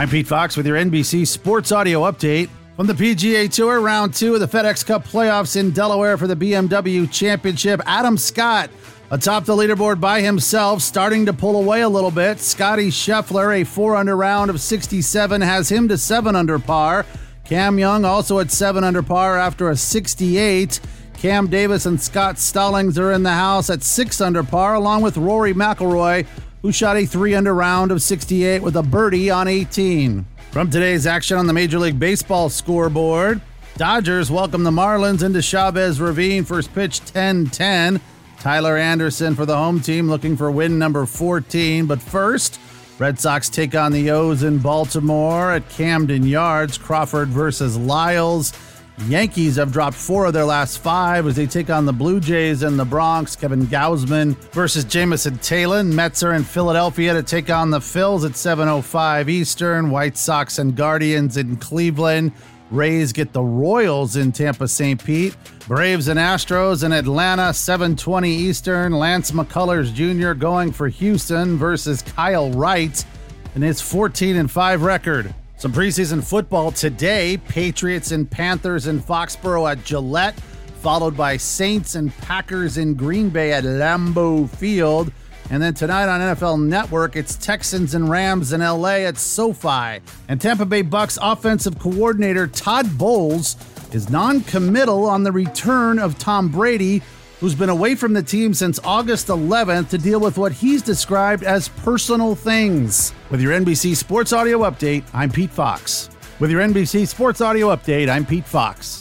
I'm Pete Fox with your NBC Sports Audio Update. From the PGA Tour, round two of the FedEx Cup playoffs in Delaware for the BMW Championship, Adam Scott atop the leaderboard by himself, starting to pull away a little bit. Scottie Scheffler, a four under round of 67, has him to seven under par. Cam Young also at seven under par after a 68. Cam Davis and Scott Stallings are in the house at six under par, along with Rory McIlroy, who shot a three under round of 68 with a birdie on 18. From today's action on the Major League Baseball scoreboard, Dodgers welcome the Marlins into Chavez Ravine. First pitch 10 10. Tyler Anderson for the home team looking for win number 14. But first, Red Sox take on the O's in Baltimore at Camden Yards. Crawford versus Lyles. Yankees have dropped four of their last five as they take on the Blue Jays in the Bronx. Kevin Gausman versus Jameson Taillon. Mets are in Philadelphia to take on the Phils at 7.05 Eastern. White Sox and Guardians in Cleveland. Rays get the Royals in Tampa St. Pete. Braves and Astros in Atlanta, 720 Eastern. Lance McCullers Jr. going for Houston versus Kyle Wright in his 14 and 5 record. Some preseason football today Patriots and Panthers in Foxborough at Gillette, followed by Saints and Packers in Green Bay at Lambeau Field. And then tonight on NFL Network, it's Texans and Rams in LA at SoFi. And Tampa Bay Bucks offensive coordinator Todd Bowles is non committal on the return of Tom Brady, who's been away from the team since August 11th to deal with what he's described as personal things. With your NBC Sports Audio Update, I'm Pete Fox. With your NBC Sports Audio Update, I'm Pete Fox.